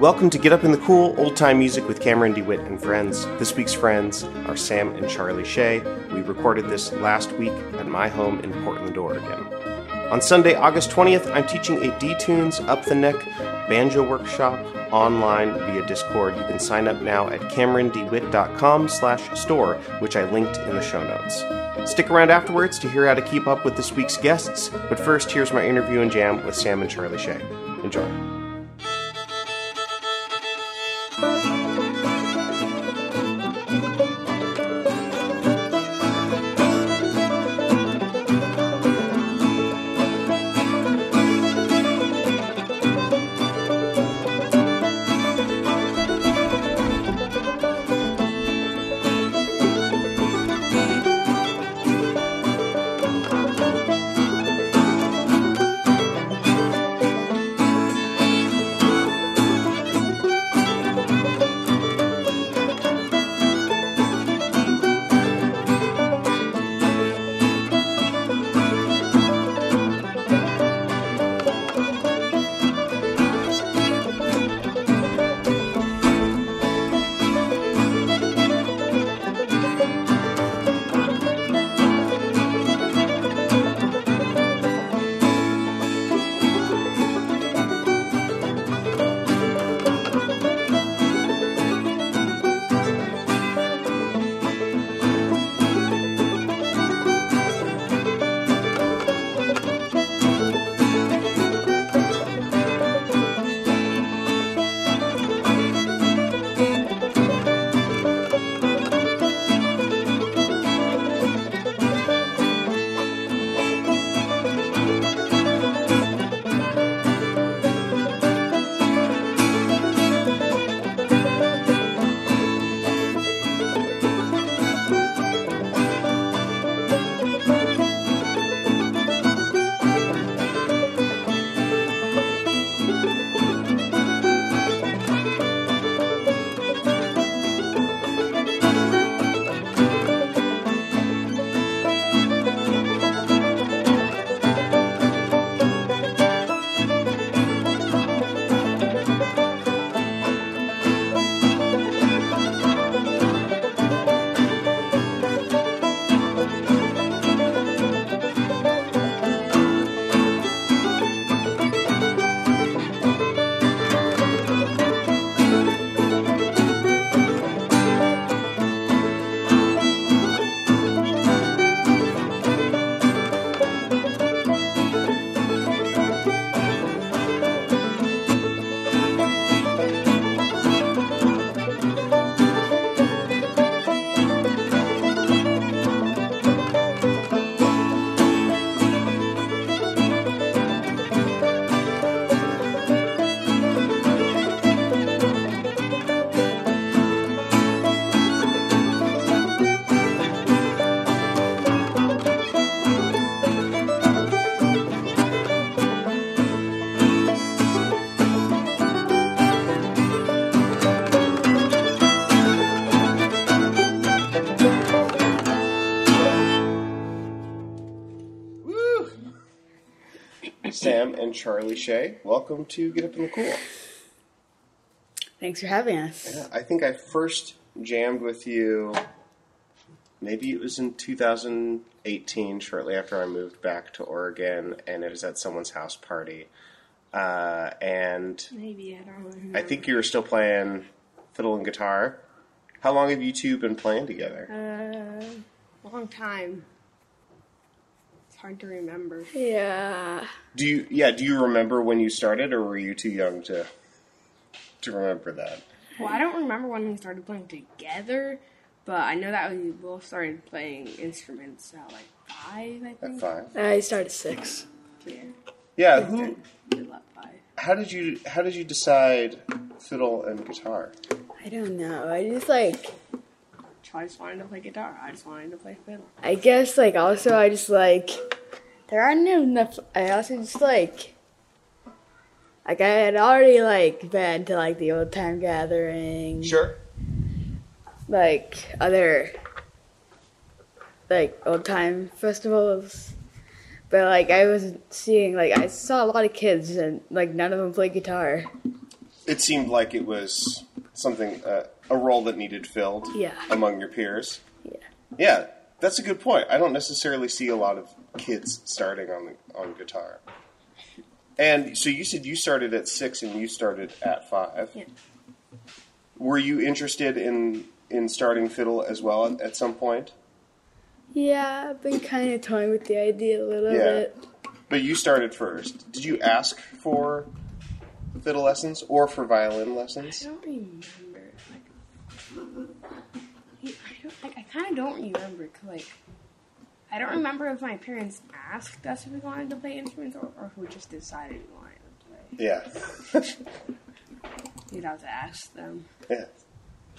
Welcome to Get Up in the Cool, old time music with Cameron DeWhitt and friends. This week's friends are Sam and Charlie Sheie. We recorded this last week at my home in Portland, Oregon. On Sunday, August 20th, I'm teaching a D-Tunes Up the Neck banjo workshop online via Discord. You can sign up now at camerondewhitt.com slash store, which I linked in the show notes. Stick around afterwards to hear how to keep up with this week's guests, but first, here's my interview and jam with Sam and Charlie Sheie. Enjoy. Charlie Sheie, welcome to Get Up in the Cool. Thanks for having us. Yeah, I think I first jammed with you, maybe it was in 2018, shortly after I moved back to Oregon, and it was at someone's house party. Uh, and Maybe I don't remember. I think you were still playing fiddle and guitar. How long have you two been playing together? Uh, long time. It's hard to remember. Yeah. Do you, yeah, do you remember when you started, or were you too young to to remember that? Well, I don't remember when we started playing together, but I know that we both started playing instruments at like five, I At think. five. Uh, I started six. Yeah. Yeah, who? Did at five. How did you how did you decide fiddle and guitar? I don't know. I just like, So I just wanted to play guitar. I just wanted to play fiddle. I guess like also I just like, there aren't enough. I also just like, like I had already like been to like the old time gathering, Sure. like other, like old time festivals. But like I was seeing like I saw a lot of kids and like none of them play guitar. it seemed like it was something uh, a role that needed filled Yeah. among your peers. Yeah. Yeah, that's a good point. I don't necessarily see a lot of kids starting on on guitar. And so you said you started at six and you started at five. Yeah. Were you interested in in starting fiddle as well at, at some point? Yeah, I've been kind of toying with the idea a little Yeah. bit. But you started first. Did you ask for fiddle lessons or for violin I lessons? don't remember. Like, I, I kind of don't remember. 'cause, like, I don't remember if my parents asked us if we wanted to play instruments or, or if we just decided we wanted to play. Yeah. You'd have to ask them. yeah.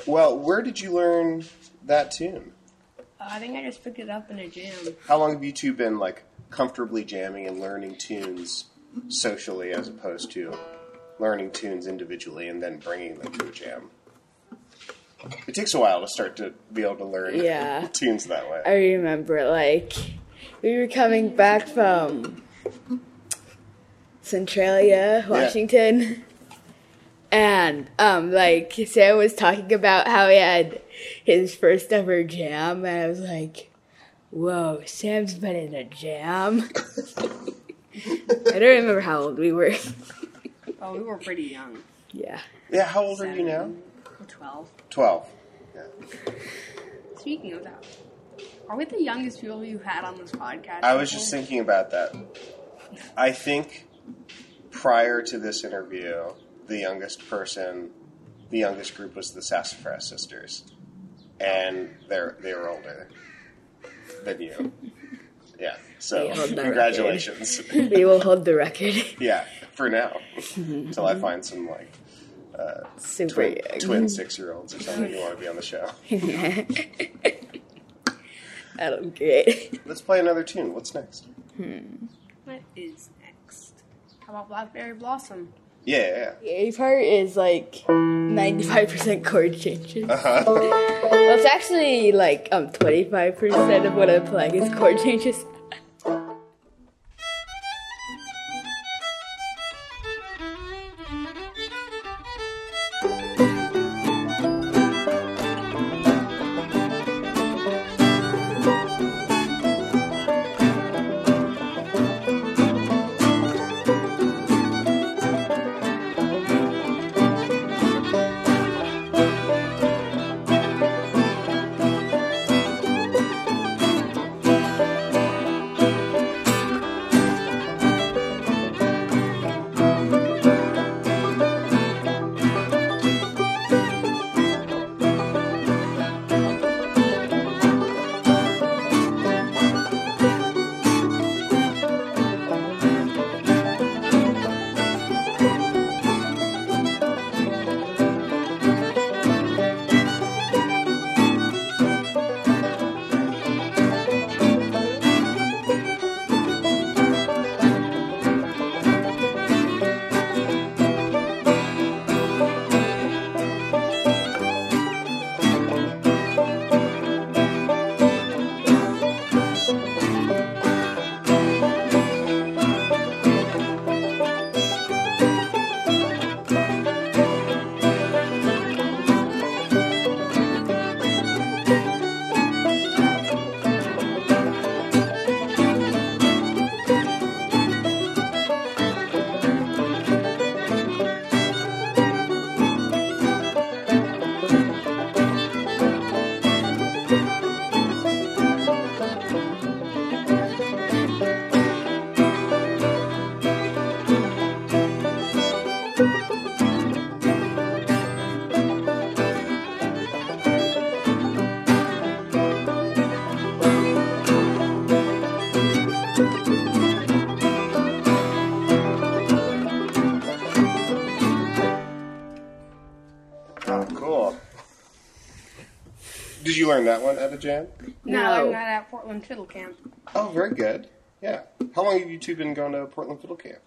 Well, where did you learn that tune? Uh, I think I just picked it up in a jam. How long have you two been like comfortably jamming and learning tunes socially as opposed to learning tunes individually and then bringing them to a jam? It takes a while to start to be able to learn Yeah. tunes that way. I remember, like, we were coming back from Centralia, Washington, and, um, like, Sam was talking about how he had his first ever jam, and I was like, whoa, Sam's been in a jam? I don't remember how old we were. Oh, we were pretty young. yeah. Yeah, how old are you now? Seven or Twelve. 12. Yeah. Speaking of that, are we the youngest people you've had on this podcast? I was before? just thinking about that. I think prior to this interview, the youngest person, the youngest group was the Sassafras Sisters, and they're they were older than you. Yeah, so They hold the congratulations. We will hold the record. yeah, for now, until I find some like Super twin, twin six year olds or something You want to be on the show. That'll be great. Let's play another tune. What's next? What is next? How about Blackberry Blossom? Yeah, yeah, The A part is like 95% chord changes. Uh-huh. Well, it's actually like um 25% of what I'm playing is chord changes. Learn that one at a jam? No, No. I'm not at Portland Fiddle Camp. Oh, very good. Yeah. How long have you two been going to Portland Fiddle Camp?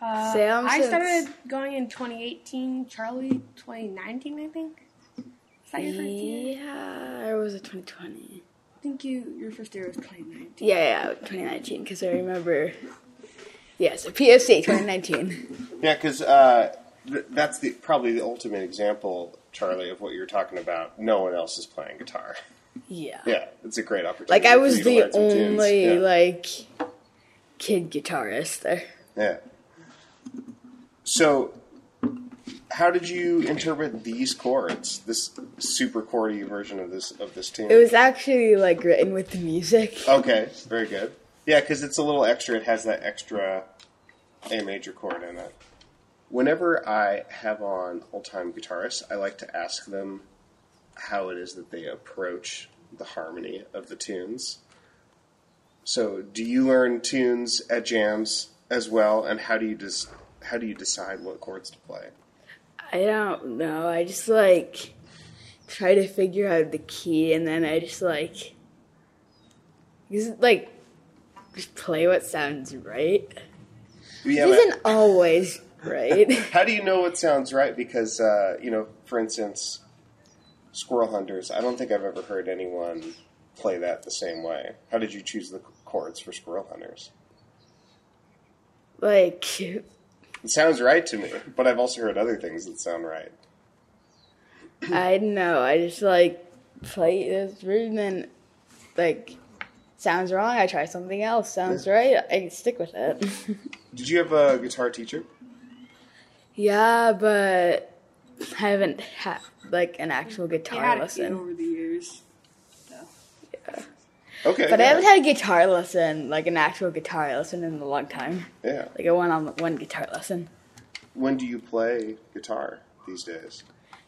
Uh, Sam I since- started going in 2018. Charlie, 2019, I think. Is that your first year? Yeah, or was it 2020? I think you your first year was 2019. Yeah, yeah, 2019, because I remember. Yeah, so PFC 2019. Yeah, because uh, th- that's the probably the ultimate example, Charlie, of what you're talking about. No one else is playing guitar. Yeah. Yeah, it's a great opportunity. Like I was the learn some tunes. only Yeah. like kid guitarist there. Yeah. So, how did you interpret these chords? This super chordy version of this of this tune. It was actually like written with the music. okay. Very good. Yeah, because it's a little extra. It has that extra A major chord in it. Whenever I have on old time guitarists, I like to ask them how it is that they approach the harmony of the tunes. So, do you learn tunes at jams as well, and how do you just how do you decide what chords to play? I don't know. I just like try to figure out the key, and then I just like just like just play what sounds right. Yeah, It but isn't always right. how do you know what sounds right? Because uh, you know, for instance, Squirrel Hunters. I don't think I've ever heard anyone play that the same way. How did you choose the chords for Squirrel Hunters? like It sounds right to me, but I've also heard other things that sound right. I don't know. I just like play this and like sounds wrong. I try something else. Sounds right. I stick with it. Did you have a guitar teacher? Yeah, but I haven't had like an actual I guitar had lesson. over the years. Yeah. Okay, But I haven't had a guitar lesson, like an actual guitar lesson, in a long time. yeah. Like a one-on-one guitar lesson. When do you play guitar these days?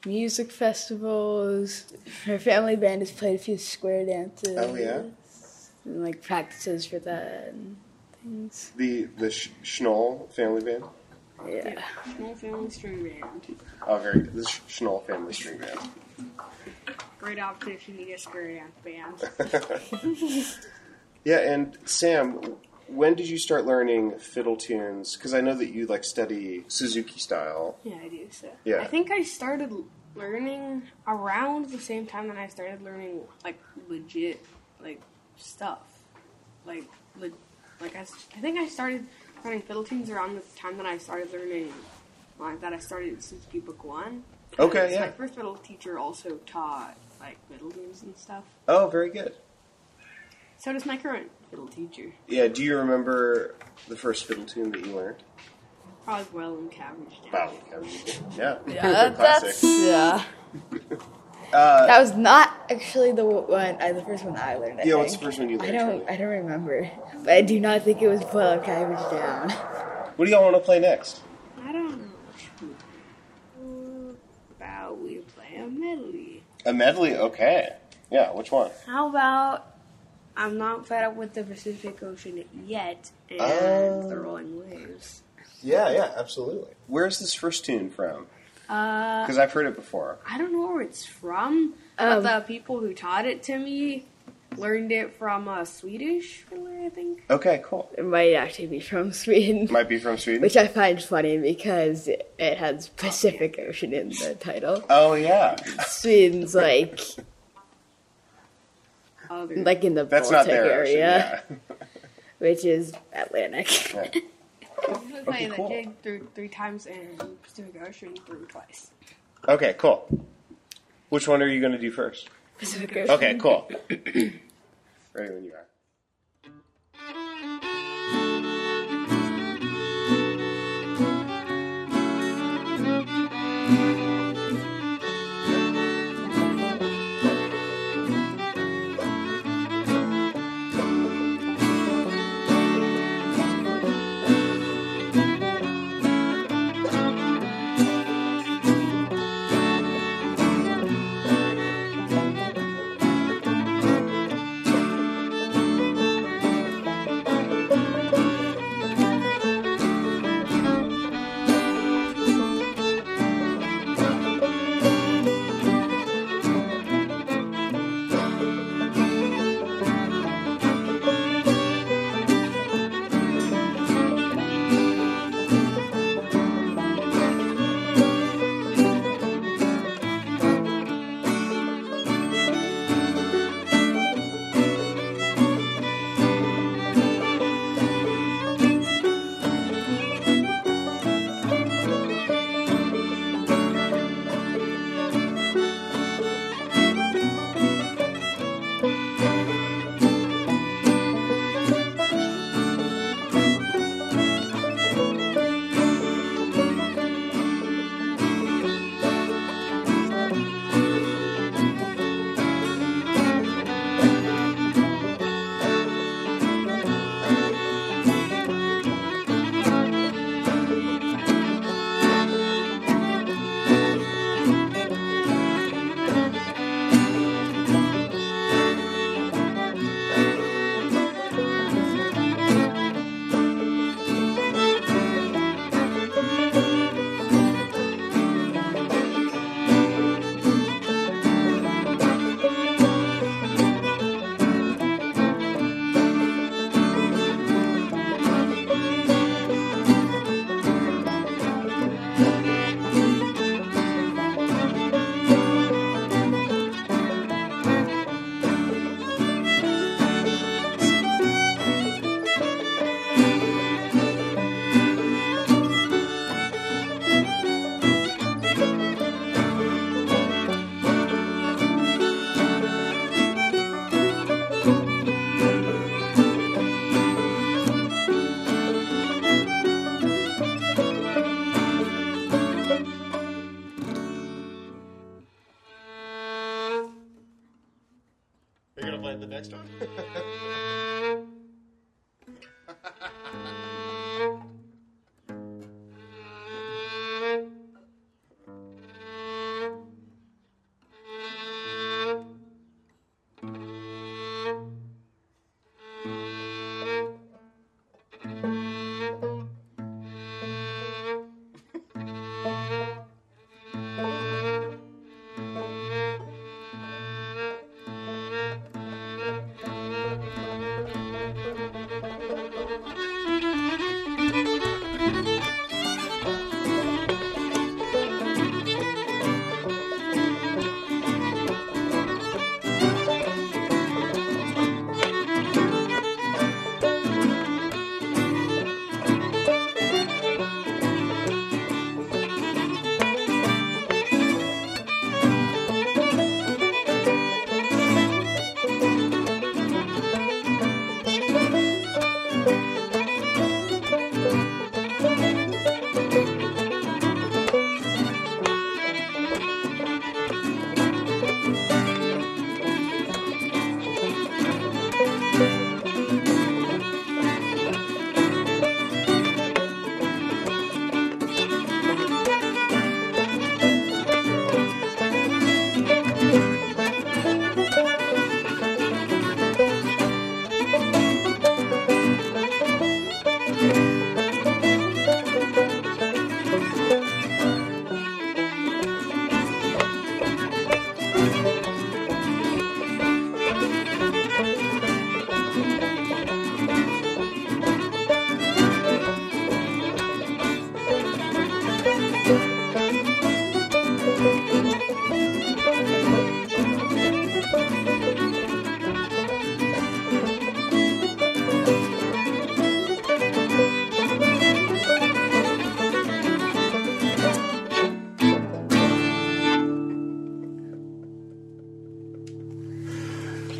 Music festivals. Her family band has played a few square dances. Oh yeah, And, like practices for that and things. the the Sch- Shnoll family band. Yeah. Small family string band. Oh, very good. The Sch- Shnoll family string band. Great option if you need a square dance band. Yeah, and Sam, when did you start learning fiddle tunes? Because I know that you like study Suzuki style. Yeah, I do. So Yeah. I think I started learning around the same time that I started learning like legit like stuff. Like le- like I think I started learning fiddle tunes around the time that I started learning like that I started Suzuki Book One. Okay, yeah. My first fiddle teacher also taught like fiddle tunes and stuff. Oh, very good. So does my current fiddle teacher. Yeah, do you remember the first fiddle tune that you learned? Probably well and cabbage down. Wow, yeah, Yeah, that, that's yeah. Uh, That was not actually the one, uh, the first one I learned. I yeah, what's the first one you learned? I don't, Charlie? I don't remember, but I do not think it was Boil Up Cabbage Down. What do y'all want to play next? I don't know. How about we play a medley? A medley. Okay. Yeah, which one? How about I'm not fed up with the Pacific Ocean yet and Oh. the Rolling Waves? Yeah, yeah, absolutely. Where's this first tune from? Uh, Because I've heard it before. I don't know where it's from, Um, but the people who taught it to me learned it from a Swedish filler, I think. Okay, cool. It might actually be from Sweden, Might be from Sweden. which I find funny because it has Pacific Ocean in the title. oh yeah, Sweden's like Other like in the that's not Baltic their ocean, area, yeah. which is Atlantic. Yeah. We play the cool. jig through three times and Pacific Ocean through twice. Okay, cool. Which one are you going to do first? Pacific Ocean. Okay, cool. Ready when you are.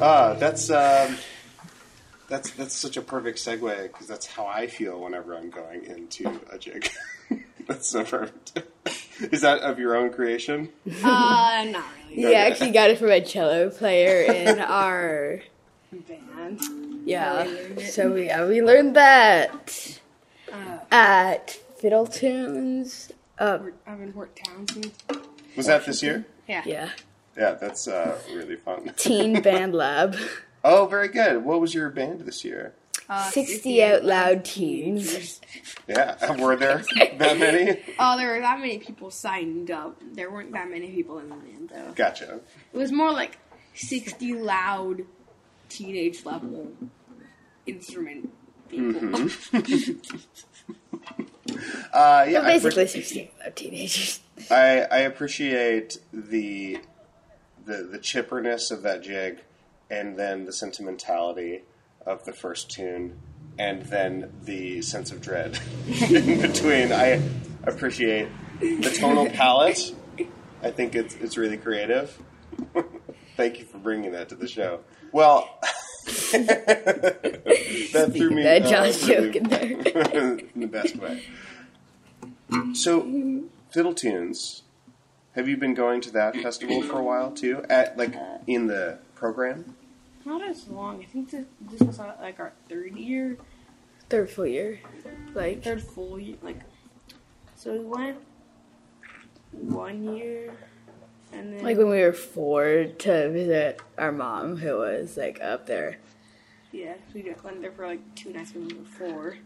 Ah, that's um, that's that's such a perfect segue because that's how I feel whenever I'm going into a jig. that's so perfect. Is that of your own creation? Uh, not really. Yeah, We actually got it from a cello player in our Band. yeah. we learned it. So we yeah, we learned that Uh, at Fiddle Tunes. Uh, Port- I'm in Port Townsend. Was that this year? Yeah. yeah, Yeah, that's uh, really fun. Teen Band Lab. Oh, very good. What was your band this year? Uh, 60 out loud teens. Yeah, were there that many? Oh, there were that many people signed up. There weren't that many people in the band, though. Gotcha. It was more like 60 loud teenage level instrument people. Uh, yeah, Well, I basically 60 out loud teenagers. I, I appreciate the the the chipperness of that jig, and then the sentimentality of the first tune, and then the sense of dread in between. I appreciate the tonal palette. I think it's it's really creative. Thank you for bringing that to the show. Well, that threw me That uh, really- joke in there. in the best way. So, Fiddle Tunes, have you been going to that festival for a while too? At like in the program? Not as long. I think this, this was uh, like our third year, Third full year. Like, third full year. Like, so we went one year, and then like when we were four to visit our mom who was like up there. yeah, we went there for like two nights when we were four,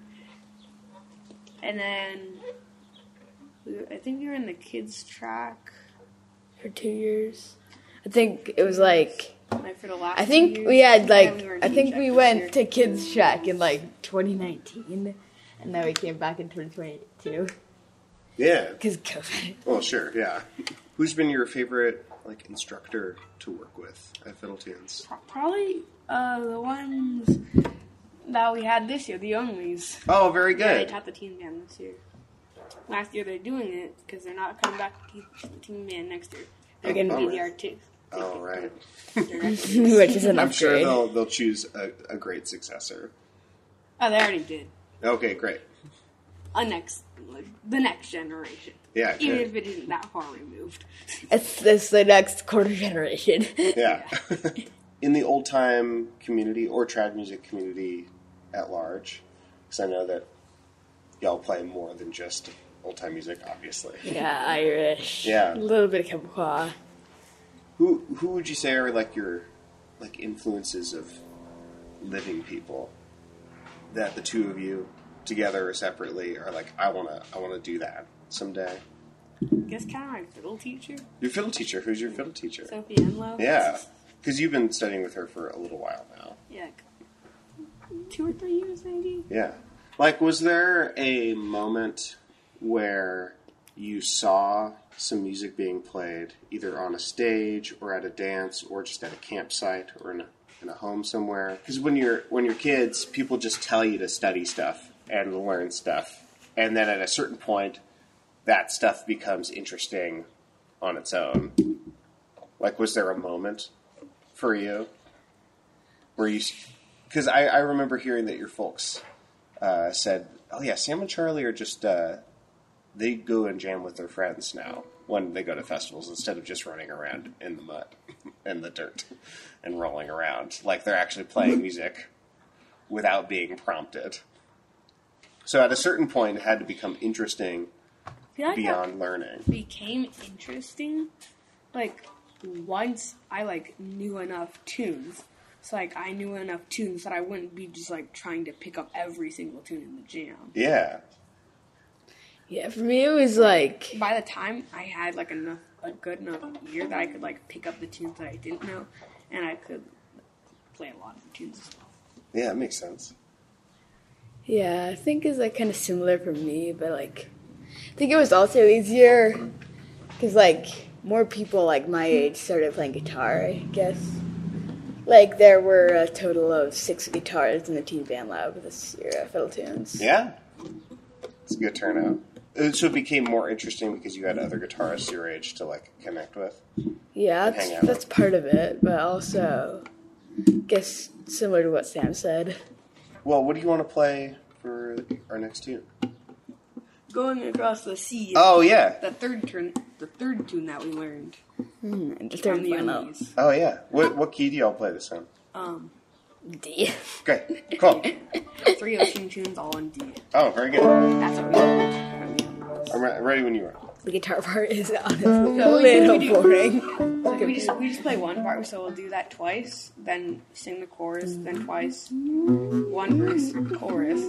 and then we, were- I think we were in the kids track. for two years. I think it was like Like for the last. I two think years, we had like then were in I think we went year. to Kids Shack in like 2019, and then we came back in 2022 Yeah. because COVID. Well, sure. Yeah. Who's been your favorite like instructor to work with at Fiddle Tunes? Probably uh, the ones that we had this year, the onlys. Oh, very Yeah, they taught the teen band this year. Last year they're doing it because they're not coming back to teach the teen band next year. They're Oh, going to be bummer. the artist. Oh, right. Which is an I'm sure they'll they'll choose a, a great successor. oh, they already did. Okay, great. A next, like, the next generation. Yeah, Even good. if it isn't that far removed. It's, it's the next quarter generation. Yeah. in the old time community or trad music community at large? Because I know that y'all play more than just old time music, obviously. Yeah, Irish. Yeah. A little bit of Quebecois. Who who would you say are like your like influences of living people that the two of you together or separately are like I wanna I wanna do that someday. guess kind of my fiddle teacher, Your fiddle teacher. Who's your fiddle teacher? Sophie Enlow. Yeah, because you've been studying with her for a little while now. Yeah. Two or three years, maybe. Yeah. Like, was there a moment where you saw some music being played, either on a stage or at a dance or just at a campsite or in a, in a home somewhere? Because when you're when you're kids, people just tell you to study stuff and learn stuff, and then at a certain point, that stuff becomes interesting on its own. Like, was there a moment for you where you? Because I, I remember hearing that your folks uh, said, "Oh yeah, Sam and Charlie are just uh, they go and jam with their friends now when they go to festivals instead of just running around in the mud and the dirt and rolling around. Like they're actually playing music without being prompted." So at a certain point, it had to become interesting I feel like beyond learning. became interesting, like once I like knew enough tunes. So like I knew enough tunes that I wouldn't be just like trying to pick up every single tune in the jam. Yeah, Yeah, for me it was like By the time I had like enough a good enough ear that I could like pick up the tunes that I didn't know, and I could play a lot of the tunes as well. yeah, it makes sense. yeah, I think it's like kind of similar for me, but like I think it was also easier because like more people like my age started playing guitar. I guess like there were a total of six guitars in the teen band lab this year at Fiddle Tunes. Yeah, it's a good turnout. Uh, So it became more interesting because you had other guitarists your age to like connect with. Yeah, And that's, hang out. that's part of it, but also, I guess similar to what Sam said. Well, what do you want to play for our next tune? Going across the sea. Oh yeah, The third turn, the third tune that we learned And the from third the final. Oh yeah. What what key do y'all play this in? Um, D. Great, cool. three ocean tunes all in D. Oh, very good. That's what we I'm re- ready when you are. The guitar part is honestly a No, we- little we do- boring. So we just we just play one part, so we'll do that twice, then sing the chorus, then twice, one verse, chorus,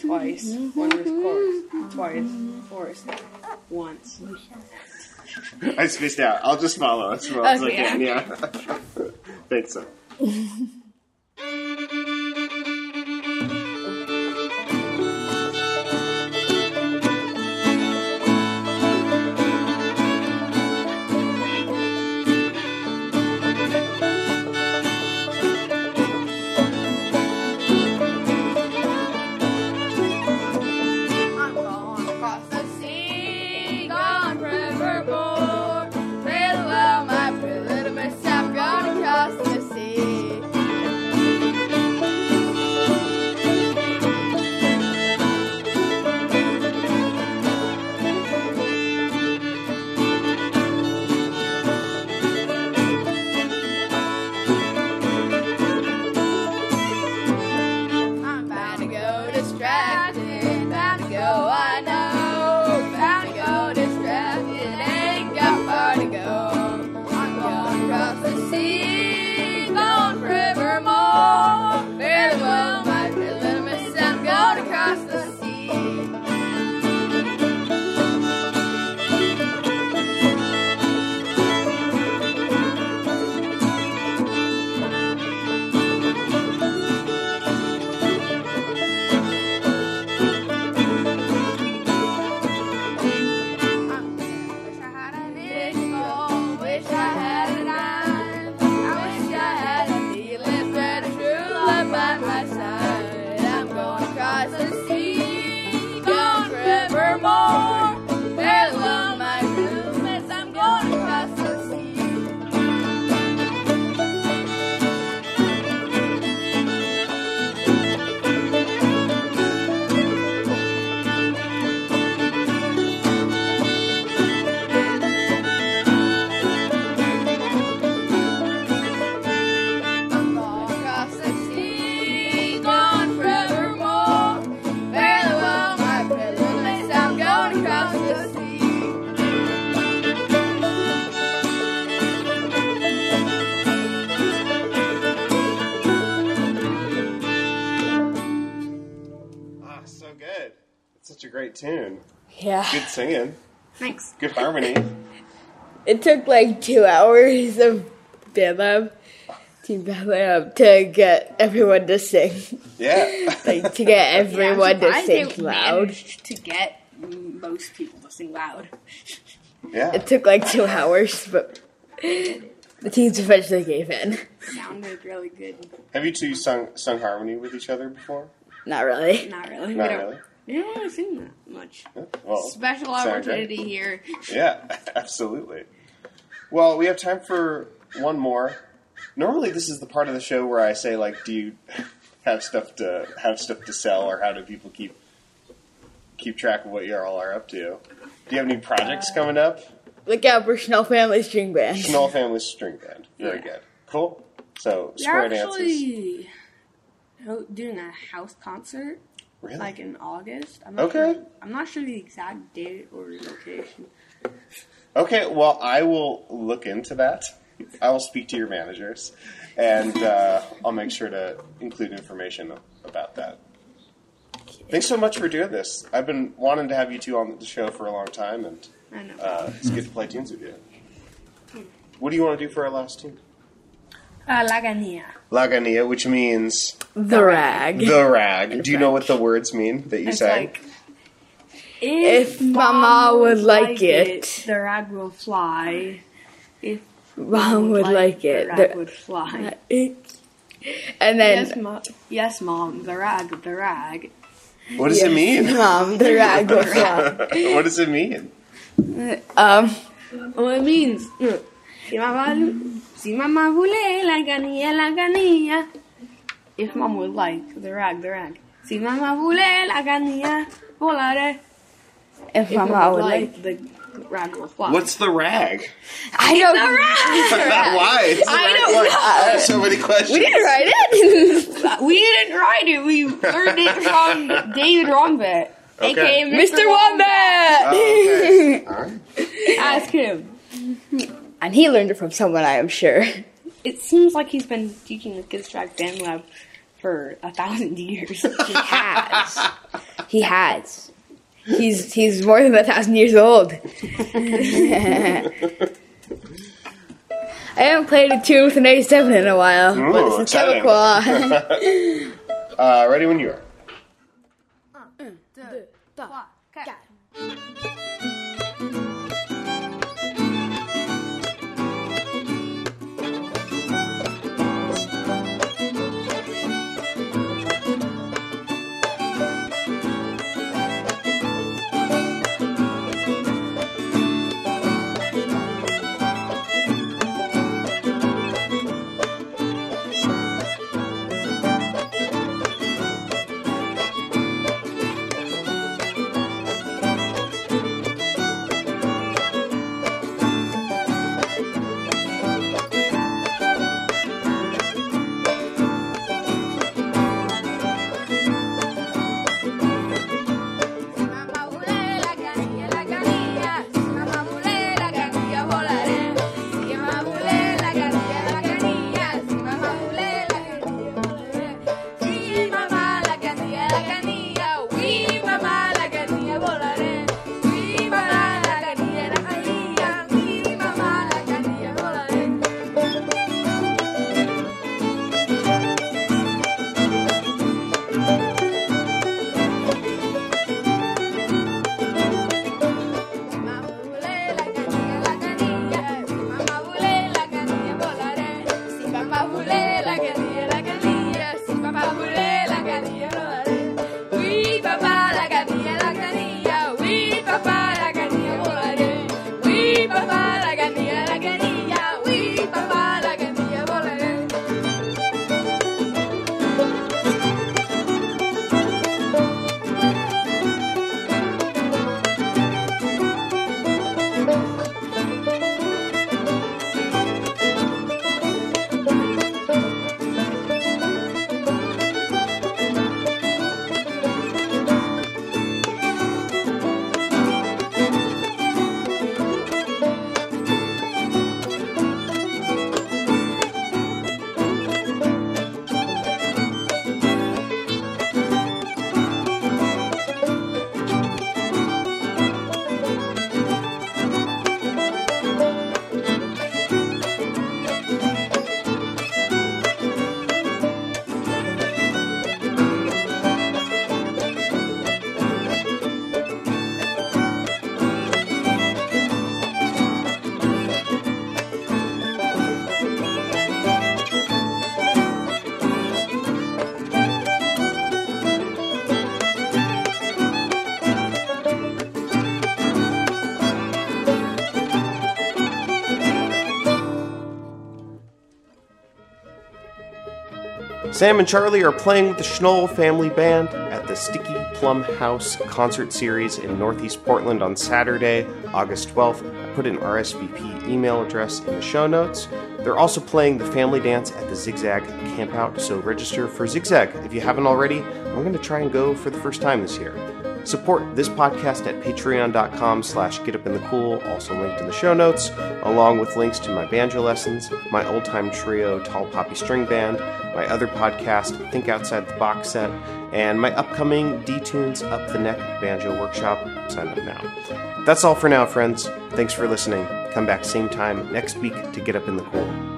twice, one verse, chorus, twice, chorus, once. I spaced out. I'll just follow as well as I Okay. can. Yeah. Thanks. So. Great tune. Yeah. Good singing. Thanks. Good harmony. It took like two hours of band lab, team band to get everyone to sing. Yeah. Like to get everyone to sing they loud. To get most people to sing loud. Yeah. It took like two hours, but the teams eventually gave in. Sounded really good. Have you two sung sung harmony with each other before? Not really. Not really. we Not don't, really. We don't really sing that much. Yeah. Well, Special sound good. opportunity here. Yeah, absolutely. Well, we have time for one more. Normally, this is the part of the show where I say, like, do you have stuff to have stuff to sell, or how do people keep keep track of what you all are up to? Do you have any projects uh, coming up? Look out for Shnoll Family String Band. Shnoll Family String Band. Very Yeah. good. Cool. So They're square dances. actually ho- doing a house concert Really? like in August. I'm not Okay. Sure, I'm not sure the exact date or location. Okay, well, I will look into that. I will speak to your managers, and uh, I'll make sure to include information about that. Thanks so much for doing this. I've been wanting to have you two on the show for a long time, and I know. uh, it's good to play tunes with you. What do you want to do for our last tune? Uh, La Guenille. Lagania, which means The rag. the rag. Do you know what the words mean that you It's say? like If Mama would like it. the rag will fly. If Mom would like it. the rag The- would fly. and then yes, mom. Yes, mom. The rag, the rag. what does it mean? Mom, the rag will fly. what does it mean? Um, Well, it means. mm, Si mamá, si mamá vule la guenille, la guenille. If mom would like the rag, the rag. Si mamá vule la guenille, volare. if If Mama would like, the rag will fly. What's the rag? I don't. Why? It's the I rag. don't Why? know. I have so many questions. We didn't write it. we didn't write it. We learned it from David Wombat, Okay. aka Mr. Wombat. Oh, okay. All right. Ask him. And he learned it from someone, I am sure. It seems like he's been teaching the Kids Track Band Lab for a thousand years. He has. He has. He's he's more than a thousand years old. I haven't played a tune with an A7 in a while, but it's a exciting. chemical. Uh, ready when you are. Sam and Charlie are playing with the Shnoll Family Band at the Sticky Plum House concert series in Northeast Portland on Saturday, August 12th. I put an RSVP email address in the show notes. They're also playing the family dance at the Zigzag Campout, so register for Zigzag if you haven't already. I'm going to try and go for the first time this year. Support this podcast at patreon.com slash getupinthecool, also linked in the show notes, along with links to my banjo lessons, my old-time trio Tall Poppy String Band, my other podcast, Think Outside the Box Set, and my upcoming D-Tunes Up the Neck Banjo Workshop. Sign up now. That's all for now, friends. Thanks for listening. Come back same time next week to Get Up in the Cool.